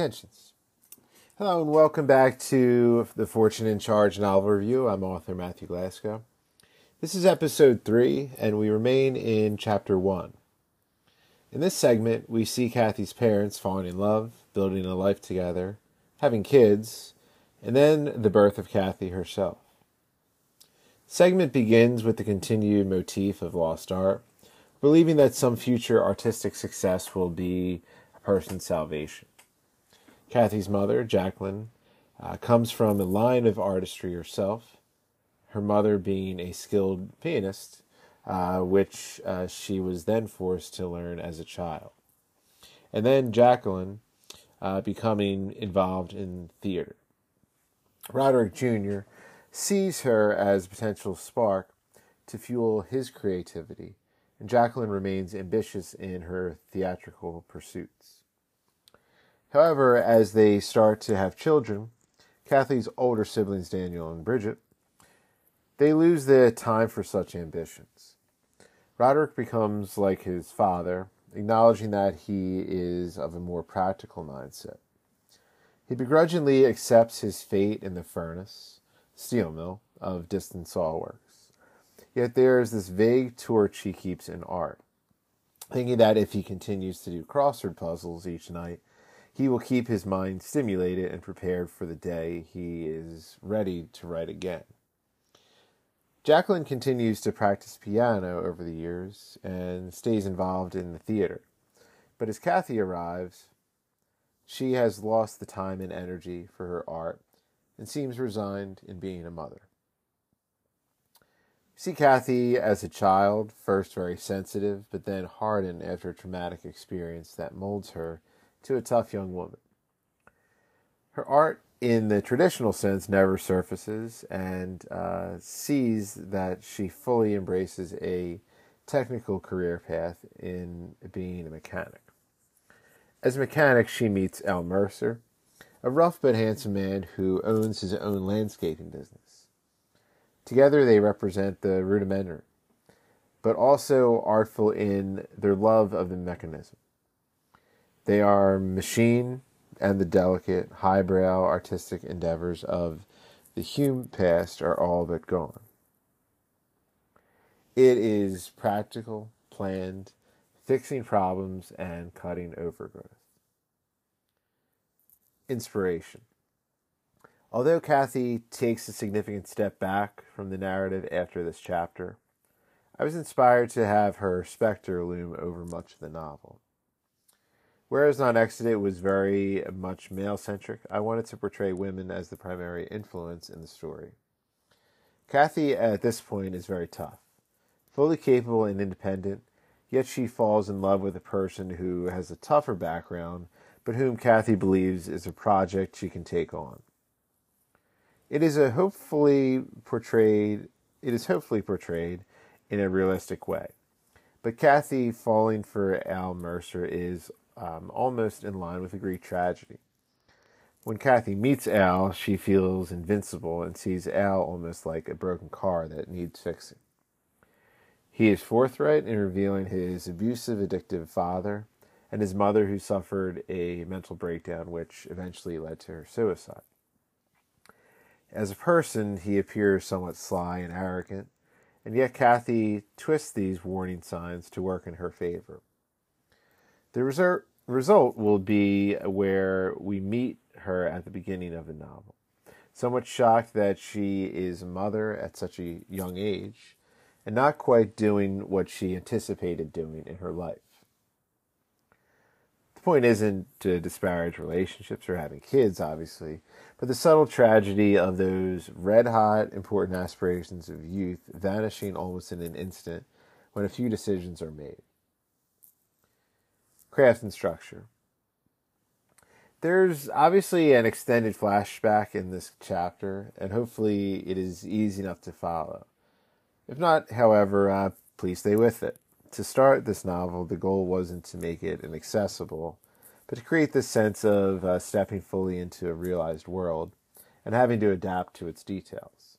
intentions. Hello and welcome back to the Fortune and Charge novel review. I'm author Matthew Glasgow. This is episode three, and we remain in chapter one. In this segment, we see Kathy's parents falling in love, building a life together, having kids, and then the birth of Kathy herself. The segment begins with the continued motif of lost art, believing that some future artistic success will be a person's salvation. Kathy's mother, Jacqueline, uh, comes from a line of artistry herself, her mother being a skilled pianist, uh, which uh, she was then forced to learn as a child. And then Jacqueline uh, becoming involved in theater. Roderick Jr. sees her as a potential spark to fuel his creativity, and Jacqueline remains ambitious in her theatrical pursuits. However, as they start to have children, Kathy's older siblings, Daniel and Bridget, they lose the time for such ambitions. Roderick becomes like his father, acknowledging that he is of a more practical mindset. He begrudgingly accepts his fate in the furnace, steel mill, of Disston sawworks. Yet there is this vague torch he keeps in art, thinking that if he continues to do crossword puzzles each night, he will keep his mind stimulated and prepared for the day he is ready to write again. Jacqueline continues to practice piano over the years and stays involved in the theater. But as Kathy arrives, she has lost the time and energy for her art and seems resigned in being a mother. see Kathy as a child, first very sensitive, but then hardened after a traumatic experience that molds her to a tough young woman. Her art, in the traditional sense, never surfaces and uh, sees that she fully embraces a technical career path in being a mechanic. As a mechanic, she meets Al Mercer, a rough but handsome man who owns his own landscaping business. Together, they represent the rudimentary, but also artful in their love of the mechanism. They are machine and the delicate, highbrow artistic endeavors of the Hume past are all but gone. It is practical, planned, fixing problems, and cutting overgrowth. Inspiration. Although Kathy takes a significant step back from the narrative after this chapter, I was inspired to have her specter loom over much of the novel. Whereas Non Exudate was very much male centric, I wanted to portray women as the primary influence in the story. Kathy, at this point, is very tough, fully capable and independent, yet she falls in love with a person who has a tougher background, but whom Kathy believes is a project she can take on. It is a hopefully portrayed it is hopefully portrayed in a realistic way. But Kathy falling for Al Mercer is um, almost in line with a Greek tragedy. When Kathy meets Al, she feels invincible and sees Al almost like a broken car that needs fixing. He is forthright in revealing his abusive, addictive father and his mother, who suffered a mental breakdown which eventually led to her suicide. As a person, he appears somewhat sly and arrogant, and yet Kathy twists these warning signs to work in her favor. The result, result will be where we meet her at the beginning of the novel. Somewhat shocked that she is a mother at such a young age and not quite doing what she anticipated doing in her life. The point isn't to disparage relationships or having kids, obviously, but the subtle tragedy of those red hot, important aspirations of youth vanishing almost in an instant when a few decisions are made craft and structure. There's obviously an extended flashback in this chapter, and hopefully it is easy enough to follow. If not, however, uh, please stay with it. To start this novel, the goal wasn't to make it inaccessible, but to create this sense of uh, stepping fully into a realized world and having to adapt to its details.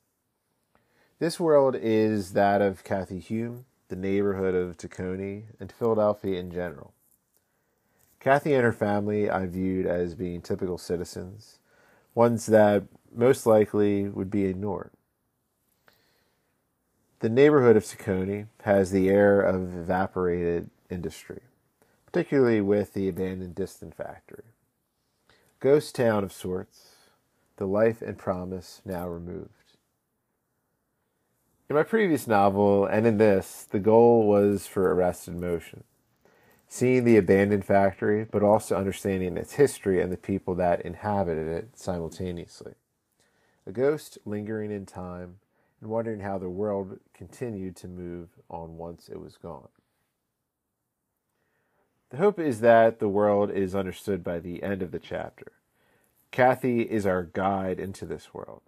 This world is that of Kathy Hume, the neighborhood of Tacony, and Philadelphia in general. Kathy and her family I viewed as being typical citizens, ones that most likely would be ignored. The neighborhood of Tacony has the air of evaporated industry, particularly with the abandoned Disston factory. Ghost town of sorts, the life and promise now removed. In my previous novel and in this, the goal was for Arrested Motion seeing the abandoned factory, but also understanding its history and the people that inhabited it simultaneously. A ghost lingering in time and wondering how the world continued to move on once it was gone. The hope is that the world is understood by the end of the chapter. Kathy is our guide into this world,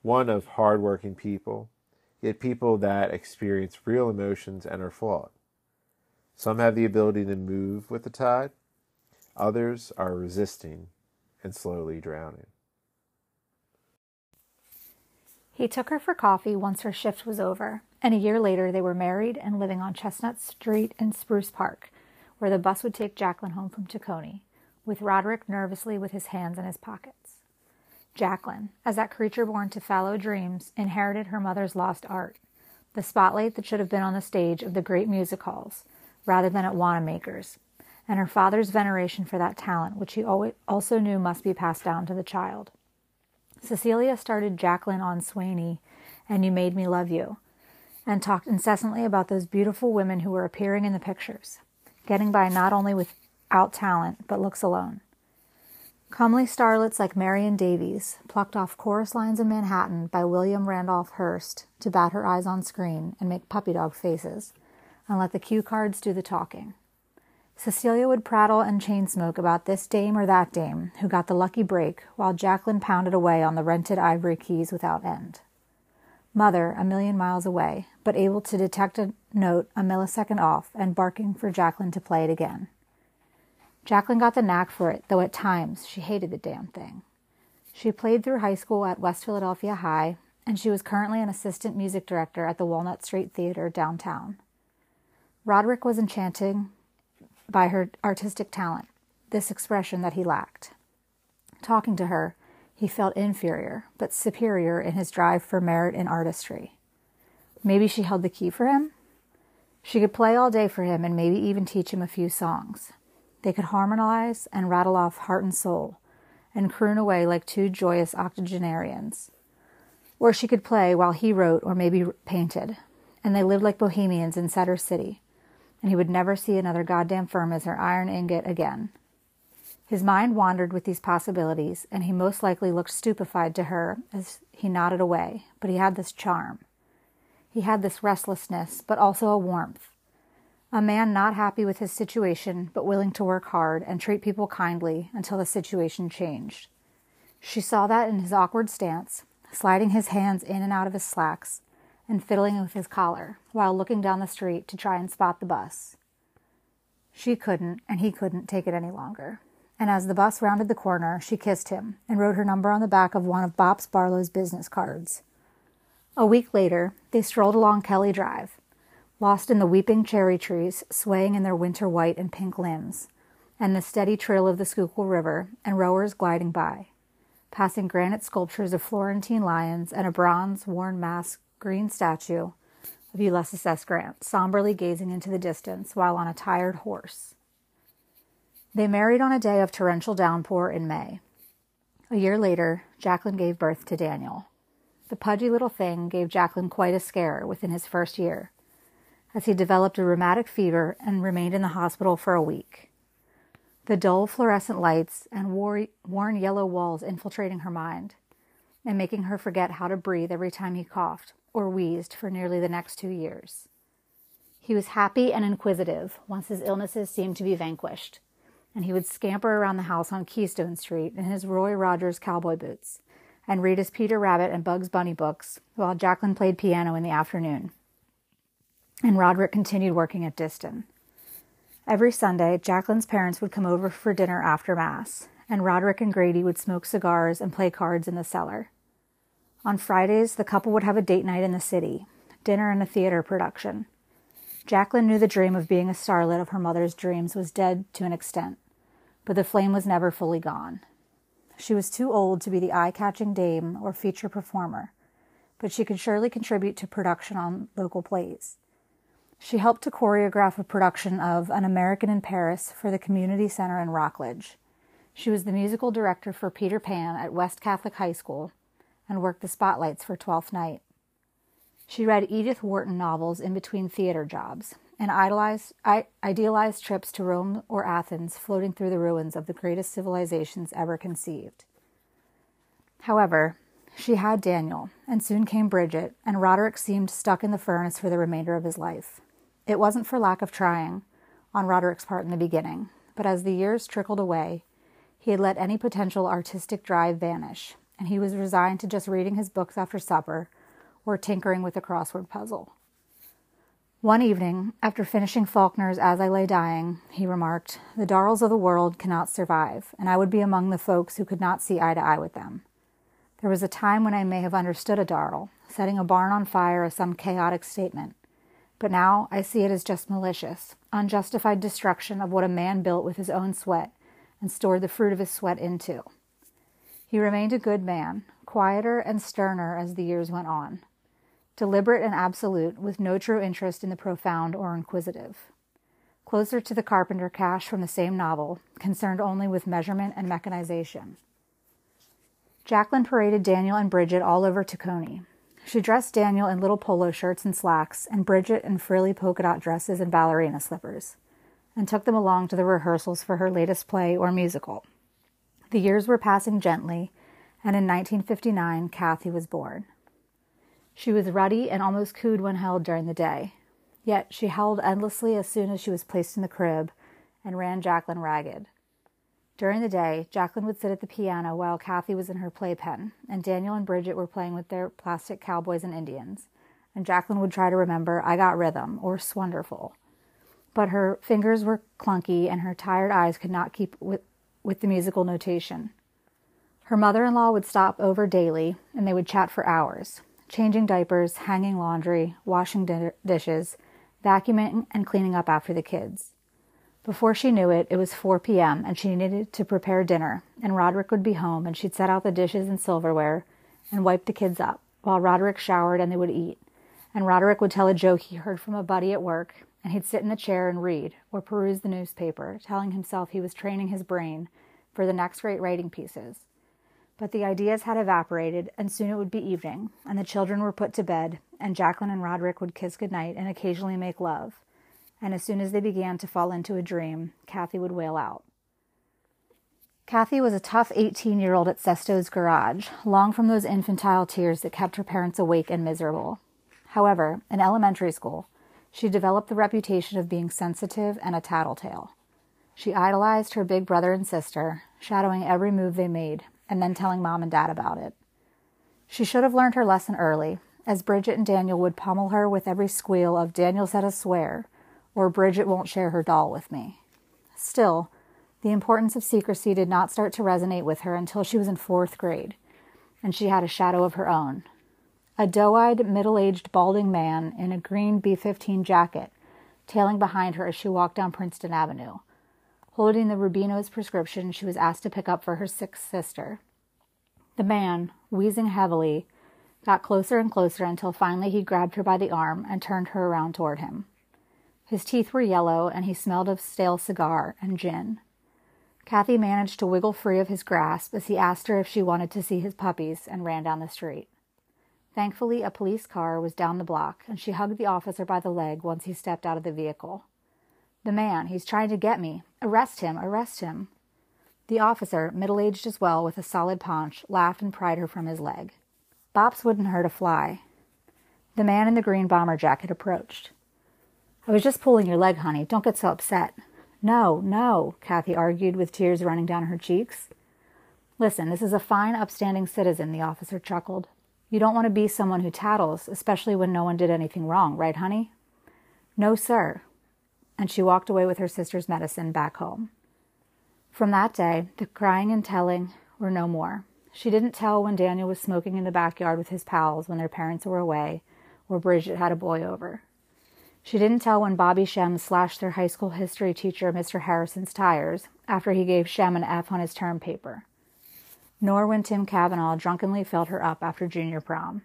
one of hardworking people, yet people that experience real emotions and are flawed. Some have the ability to move with the tide, others are resisting and slowly drowning. He took her for coffee once her shift was over, and a year later they were married and living on Chestnut Street in Spruce Park, where the bus would take Jacqueline home from Tacony, with Roderick nervously with his hands in his pockets. Jacqueline, as that creature born to fallow dreams, inherited her mother's lost art, the spotlight that should have been on the stage of the great music halls, rather than at Wanamaker's, and her father's veneration for that talent, which he also knew must be passed down to the child. Cecilia started Jacqueline on Swanee and You Made Me Love You, and talked incessantly about those beautiful women who were appearing in the pictures, getting by not only without talent, but looks alone. Comely starlets like Marion Davies, plucked off chorus lines in Manhattan by William Randolph Hearst to bat her eyes on screen and make puppy dog faces, and let the cue cards do the talking. Cecilia would prattle and chain smoke about this dame or that dame who got the lucky break, while Jacqueline pounded away on the rented ivory keys without end. Mother, a million miles away, but able to detect a note a millisecond off and barking for Jacqueline to play it again. Jacqueline got the knack for it, though at times she hated the damn thing. She played through high school at West Philadelphia High, and she was currently an assistant music director at the Walnut Street Theater downtown. Roderick was enchanted by her artistic talent, this expression that he lacked. Talking to her, he felt inferior, but superior in his drive for merit and artistry. Maybe she held the key for him? She could play all day for him and maybe even teach him a few songs. They could harmonize and rattle off heart and soul and croon away like two joyous octogenarians. Or she could play while he wrote or maybe painted, and they lived like bohemians in Cedar City, and he would never see another goddamn firm as her iron ingot again. His mind wandered with these possibilities, and he most likely looked stupefied to her as he nodded away, but he had this charm. He had this restlessness, but also a warmth. A man not happy with his situation, but willing to work hard and treat people kindly until the situation changed. She saw that in his awkward stance, sliding his hands in and out of his slacks, and fiddling with his collar while looking down the street to try and spot the bus. She couldn't, and he couldn't take it any longer. And as the bus rounded the corner, she kissed him and wrote her number on the back of one of Bops Barlow's business cards. A week later, they strolled along Kelly Drive, lost in the weeping cherry trees swaying in their winter white and pink limbs, and the steady trill of the Schuylkill River and rowers gliding by, passing granite sculptures of Florentine lions and a bronze, worn mask green statue of Ulysses S. Grant, somberly gazing into the distance while on a tired horse. They married on a day of torrential downpour in May. A year later, Jacqueline gave birth to Daniel. The pudgy little thing gave Jacqueline quite a scare within his first year, as he developed a rheumatic fever and remained in the hospital for a week. The dull fluorescent lights and worn yellow walls infiltrating her mind and making her forget how to breathe every time he coughed or wheezed for nearly the next two years. He was happy and inquisitive once his illnesses seemed to be vanquished, and he would scamper around the house on Keystone Street in his Roy Rogers cowboy boots and read his Peter Rabbit and Bugs Bunny books while Jacqueline played piano in the afternoon. And Roderick continued working at Disston. Every Sunday, Jacqueline's parents would come over for dinner after Mass, and Roderick and Grady would smoke cigars and play cards in the cellar. On Fridays, the couple would have a date night in the city, dinner and a theater production. Jacqueline knew the dream of being a starlet of her mother's dreams was dead to an extent, but the flame was never fully gone. She was too old to be the eye catching dame or feature performer, but she could surely contribute to production on local plays. She helped to choreograph a production of An American in Paris for the Community Center in Rockledge. She was the musical director for Peter Pan at West Catholic High School and worked the spotlights for Twelfth Night. She read Edith Wharton novels in between theater jobs and idolized, idealized trips to Rome or Athens, floating through the ruins of the greatest civilizations ever conceived. However, she had Daniel, and soon came Bridget, and Roderick seemed stuck in the furnace for the remainder of his life. It wasn't for lack of trying on Roderick's part in the beginning, but as the years trickled away, he had let any potential artistic drive vanish, and he was resigned to just reading his books after supper or tinkering with a crossword puzzle. One evening, after finishing Faulkner's As I Lay Dying, he remarked, The Darls of the world cannot survive, and I would be among the folks who could not see eye to eye with them. There was a time when I may have understood a Darl, setting a barn on fire as some chaotic statement. But now I see it as just malicious, unjustified destruction of what a man built with his own sweat and stored the fruit of his sweat into. He remained a good man, quieter and sterner as the years went on deliberate and absolute, with no true interest in the profound or inquisitive. Closer to the carpenter Cash from the same novel, concerned only with measurement and mechanization. Jacqueline paraded Daniel and Bridget all over Tacony. She dressed Daniel in little polo shirts and slacks, and Bridget in frilly polka dot dresses and ballerina slippers, and took them along to the rehearsals for her latest play or musical. The years were passing gently, and in 1959, Kathy was born. She was ruddy and almost cooed when held during the day. Yet she howled endlessly as soon as she was placed in the crib and ran Jacqueline ragged. During the day, Jacqueline would sit at the piano while Kathy was in her playpen, and Daniel and Bridget were playing with their plastic cowboys and Indians. And Jacqueline would try to remember I Got Rhythm or Swonderful. But her fingers were clunky and her tired eyes could not keep with, with the musical notation. Her mother in law would stop over daily, and they would chat for hours changing diapers, hanging laundry, washing di- dishes, vacuuming, and cleaning up after the kids. Before she knew it, it was 4 p.m., and she needed to prepare dinner, and Roderick would be home, and she'd set out the dishes and silverware and wipe the kids up, while Roderick showered and they would eat. And Roderick would tell a joke he heard from a buddy at work, and he'd sit in the chair and read or peruse the newspaper, telling himself he was training his brain for the next great writing pieces. But the ideas had evaporated, and soon it would be evening, and the children were put to bed, and Jacqueline and Roderick would kiss goodnight and occasionally make love. And as soon as they began to fall into a dream, Kathy would wail out. Kathy was a tough 18 year old at Sesto's garage, long from those infantile tears that kept her parents awake and miserable. However, in elementary school, she developed the reputation of being sensitive and a tattletale. She idolized her big brother and sister, shadowing every move they made, and then telling mom and dad about it. She should have learned her lesson early, as Bridget and Daniel would pummel her with every squeal of Daniel said a swear, or Bridget won't share her doll with me. Still, the importance of secrecy did not start to resonate with her until she was in fourth grade, and she had a shadow of her own. A doe eyed, middle aged, balding man in a green B 15 jacket, tailing behind her as she walked down Princeton Avenue holding the Rubino's prescription she was asked to pick up for her sick sister. The man, wheezing heavily, got closer and closer until finally he grabbed her by the arm and turned her around toward him. His teeth were yellow, and he smelled of stale cigar and gin. Kathy managed to wiggle free of his grasp as he asked her if she wanted to see his puppies and ran down the street. Thankfully, a police car was down the block, and she hugged the officer by the leg once he stepped out of the vehicle. The man, he's trying to get me. Arrest him, arrest him. The officer, middle aged as well, with a solid paunch, laughed and pried her from his leg. Bops wouldn't hurt a fly. The man in the green bomber jacket approached. I was just pulling your leg, honey. Don't get so upset. No, no, Kathy argued with tears running down her cheeks. Listen, this is a fine, upstanding citizen, the officer chuckled. You don't want to be someone who tattles, especially when no one did anything wrong, right, honey? No, sir and she walked away with her sister's medicine back home. From that day, the crying and telling were no more. She didn't tell when Daniel was smoking in the backyard with his pals when their parents were away, or Bridget had a boy over. She didn't tell when Bobby Shem slashed their high school history teacher, Mr. Harrison's tires, after he gave Shem an F on his term paper. Nor when Tim Cavanaugh drunkenly filled her up after junior prom.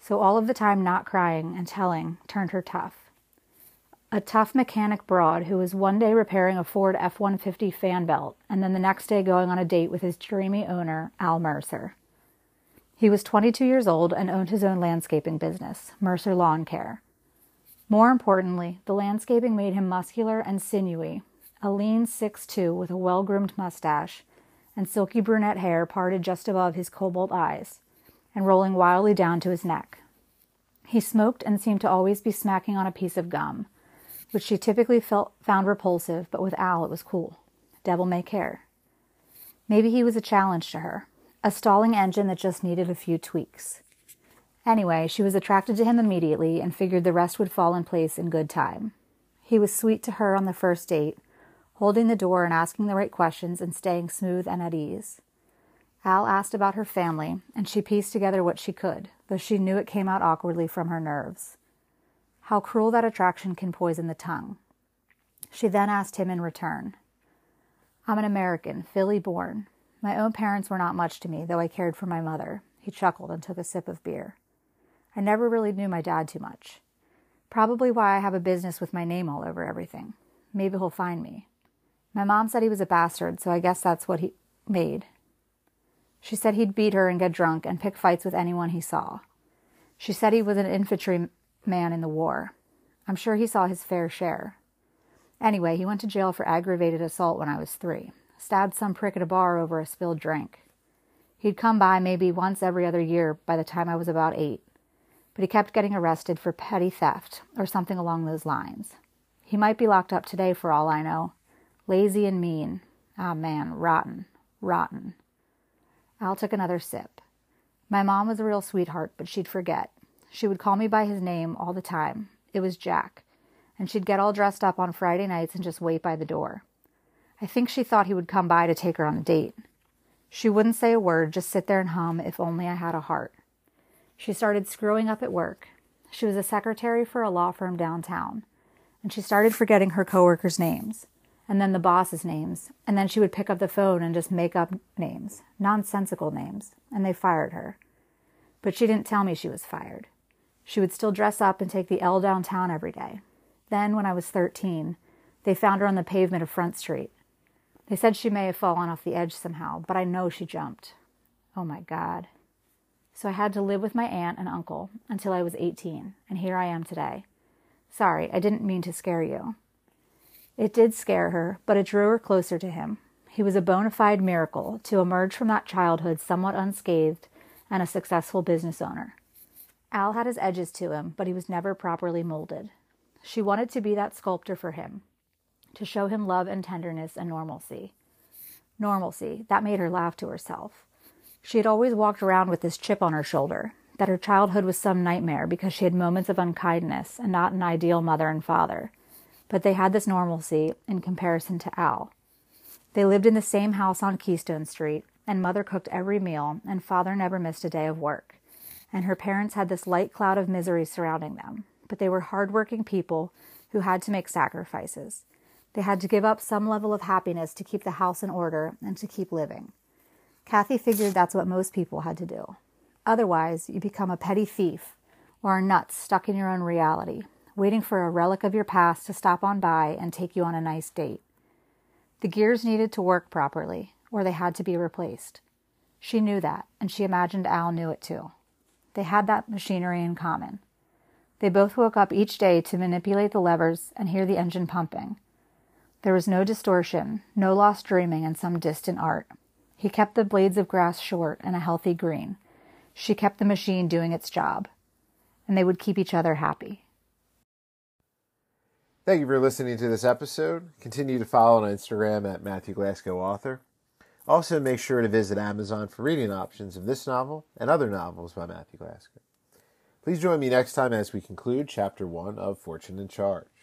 So all of the time not crying and telling turned her tough. A tough mechanic broad who was one day repairing a Ford F 150 fan belt and then the next day going on a date with his dreamy owner, Al Mercer. He was 22 years old and owned his own landscaping business, Mercer Lawn Care. More importantly, the landscaping made him muscular and sinewy, a lean six-two with a well groomed mustache and silky brunette hair parted just above his cobalt eyes and rolling wildly down to his neck. He smoked and seemed to always be smacking on a piece of gum, which she typically felt, found repulsive, but with Al it was cool. Devil may care. Maybe he was a challenge to her, a stalling engine that just needed a few tweaks. Anyway, she was attracted to him immediately and figured the rest would fall in place in good time. He was sweet to her on the first date, holding the door and asking the right questions and staying smooth and at ease. Al asked about her family, and she pieced together what she could, though she knew it came out awkwardly from her nerves. How cruel that attraction can poison the tongue. She then asked him in return. I'm an American, Philly born. My own parents were not much to me, though I cared for my mother. He chuckled and took a sip of beer. I never really knew my dad too much. Probably why I have a business with my name all over everything. Maybe he'll find me. My mom said he was a bastard, so I guess that's what he made. She said he'd beat her and get drunk and pick fights with anyone he saw. She said he was an infantry man in the war. I'm sure he saw his fair share. Anyway, he went to jail for aggravated assault when I was three. Stabbed some prick at a bar over a spilled drink. He'd come by maybe once every other year by the time I was about eight, but he kept getting arrested for petty theft or something along those lines. He might be locked up today for all I know. Lazy and mean. Ah, man, rotten, rotten. Al took another sip. My mom was a real sweetheart, but she'd forget. She would call me by his name all the time. It was Jack. And she'd get all dressed up on Friday nights and just wait by the door. I think she thought he would come by to take her on a date. She wouldn't say a word, just sit there and hum, if only I had a heart. She started screwing up at work. She was a secretary for a law firm downtown, and she started forgetting her coworkers' names, and then the boss's names, and then she would pick up the phone and just make up names, nonsensical names, and they fired her. But she didn't tell me she was fired. She would still dress up and take the L downtown every day. Then, when I was 13, they found her on the pavement of Front Street. They said she may have fallen off the edge somehow, but I know she jumped. Oh my God. So I had to live with my aunt and uncle until I was 18, and here I am today. Sorry, I didn't mean to scare you. It did scare her, but it drew her closer to him. He was a bona fide miracle to emerge from that childhood somewhat unscathed and a successful business owner. Al had his edges to him, but he was never properly molded. She wanted to be that sculptor for him, to show him love and tenderness and normalcy. Normalcy, that made her laugh to herself. She had always walked around with this chip on her shoulder, that her childhood was some nightmare because she had moments of unkindness and not an ideal mother and father. But they had this normalcy in comparison to Al. They lived in the same house on Keystone Street, and mother cooked every meal, and father never missed a day of work and her parents had this light cloud of misery surrounding them. But they were hardworking people who had to make sacrifices. They had to give up some level of happiness to keep the house in order and to keep living. Kathy figured that's what most people had to do. Otherwise, you become a petty thief or are nuts stuck in your own reality, waiting for a relic of your past to stop on by and take you on a nice date. The gears needed to work properly, or they had to be replaced. She knew that, and she imagined Al knew it too. They had that machinery in common. They both woke up each day to manipulate the levers and hear the engine pumping. There was no distortion, no lost dreaming in some distant art. He kept the blades of grass short and a healthy green. She kept the machine doing its job. And they would keep each other happy. Thank you for listening to this episode. Continue to follow on Instagram at Matthew Glasgow Author. Also, make sure to visit Amazon for reading options of this novel and other novels by Matthew Glasgow. Please join me next time as we conclude Chapter 1 of Fortune and Charge.